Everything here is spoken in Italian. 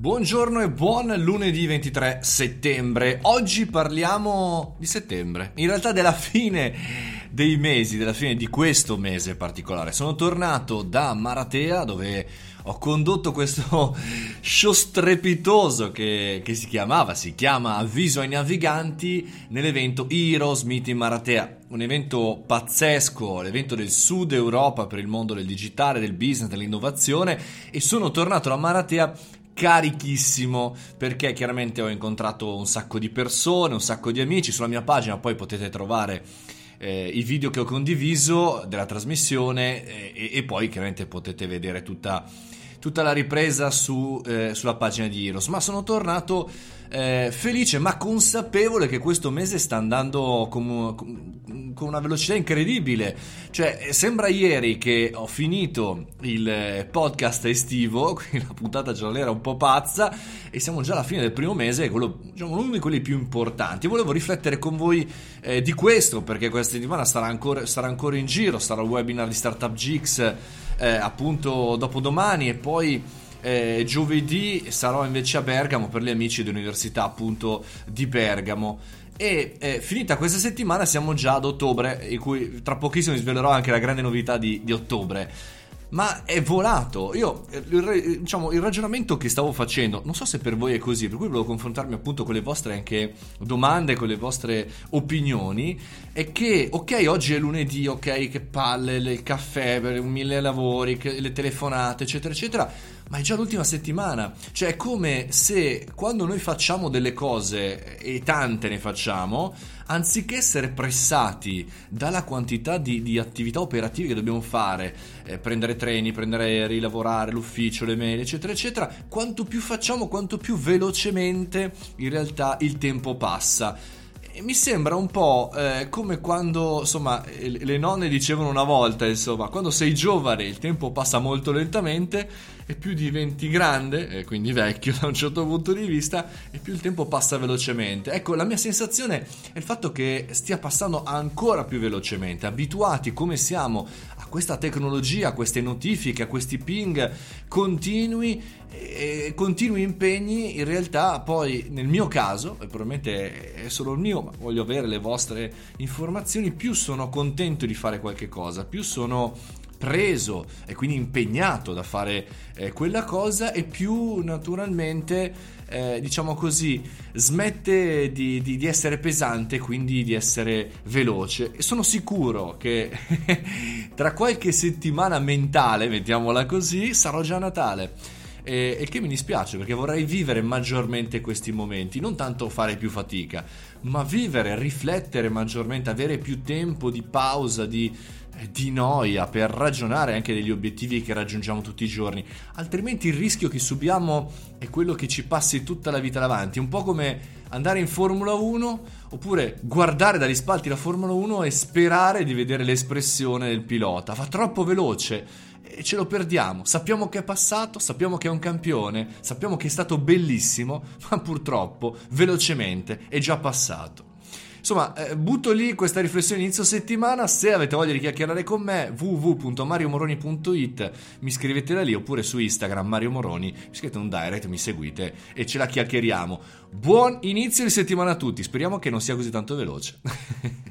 Buongiorno e buon lunedì 23 settembre. Oggi parliamo di settembre, in realtà della fine dei mesi, della fine di questo mese particolare. Sono tornato da Maratea dove ho condotto questo show strepitoso che, che si chiamava, si chiama Avviso ai naviganti nell'evento Heroes Meeting Maratea. Un evento pazzesco, l'evento del Sud Europa per il mondo del digitale, del business, dell'innovazione e sono tornato da Maratea carichissimo perché chiaramente ho incontrato un sacco di persone, un sacco di amici sulla mia pagina, poi potete trovare eh, i video che ho condiviso della trasmissione eh, e, e, poi chiaramente potete vedere tutta, tutta la ripresa su, eh, sulla pagina di Heroes. Ma sono tornato eh, felice ma consapevole che questo mese sta andando con, con, una velocità incredibile. Cioè, sembra ieri che ho finito il podcast estivo, quindi la puntata giornaliera un po' pazza, e siamo già alla fine del primo mese, quello, diciamo, uno di quelli più importanti. Volevo riflettere con voi eh, di questo, perché questa settimana sarà ancora, sarà ancora in giro, sarà il webinar di Startup Geeks eh, appunto dopodomani e poi eh, giovedì sarò invece a Bergamo per gli amici dell'università appunto di Bergamo. E eh, finita questa settimana siamo già ad ottobre, in cui tra pochissimo vi svelerò anche la grande novità di, di ottobre ma è volato. Io, il, diciamo, il ragionamento che stavo facendo, non so se per voi è così, per cui volevo confrontarmi appunto con le vostre anche domande, con le vostre opinioni, è che, ok, oggi è lunedì, ok, che palle, il caffè, mille lavori, le telefonate, eccetera, eccetera, ma è già l'ultima settimana. Cioè è come se quando noi facciamo delle cose, e tante ne facciamo, anziché essere pressati dalla quantità di, di attività operative che dobbiamo fare, eh, prendere treni, prendere aerei, lavorare, l'ufficio, le mail, eccetera, eccetera, quanto più facciamo, quanto più velocemente in realtà il tempo passa mi sembra un po' eh, come quando, insomma, le nonne dicevano una volta, insomma, quando sei giovane il tempo passa molto lentamente e più diventi grande, e quindi vecchio da un certo punto di vista, e più il tempo passa velocemente. Ecco, la mia sensazione è il fatto che stia passando ancora più velocemente, abituati come siamo a questa tecnologia, a queste notifiche, a questi ping continui e continui impegni in realtà poi nel mio caso e probabilmente è solo il mio ma voglio avere le vostre informazioni più sono contento di fare qualche cosa più sono preso e quindi impegnato da fare eh, quella cosa e più naturalmente eh, diciamo così smette di, di, di, essere pesante quindi di essere veloce. E sono sicuro che tra qualche settimana mentale mettiamola così sarò già a Natale e, e che mi dispiace perché vorrei vivere maggiormente questi momenti, non tanto fare più fatica, ma vivere, riflettere maggiormente, avere più tempo di pausa, di, eh, di noia per ragionare anche degli obiettivi che raggiungiamo tutti i giorni. Altrimenti il rischio che subiamo è quello che ci passi tutta la vita davanti, un po' come andare in Formula 1 oppure guardare dagli spalti la Formula 1 e sperare di vedere l'espressione del pilota. Va troppo veloce e ce lo perdiamo. Sappiamo che è passato, sappiamo che è un campione, sappiamo che è stato bellissimo, ma purtroppo velocemente è già passato. Insomma, eh, butto lì questa riflessione inizio settimana. Se avete voglia di chiacchierare con me, www.mariomoroni.it, mi scrivete da lì oppure su Instagram Mario Moroni, mi scrivete un direct, mi seguite e ce la chiacchieriamo. Buon inizio di settimana a tutti, speriamo che non sia così tanto veloce.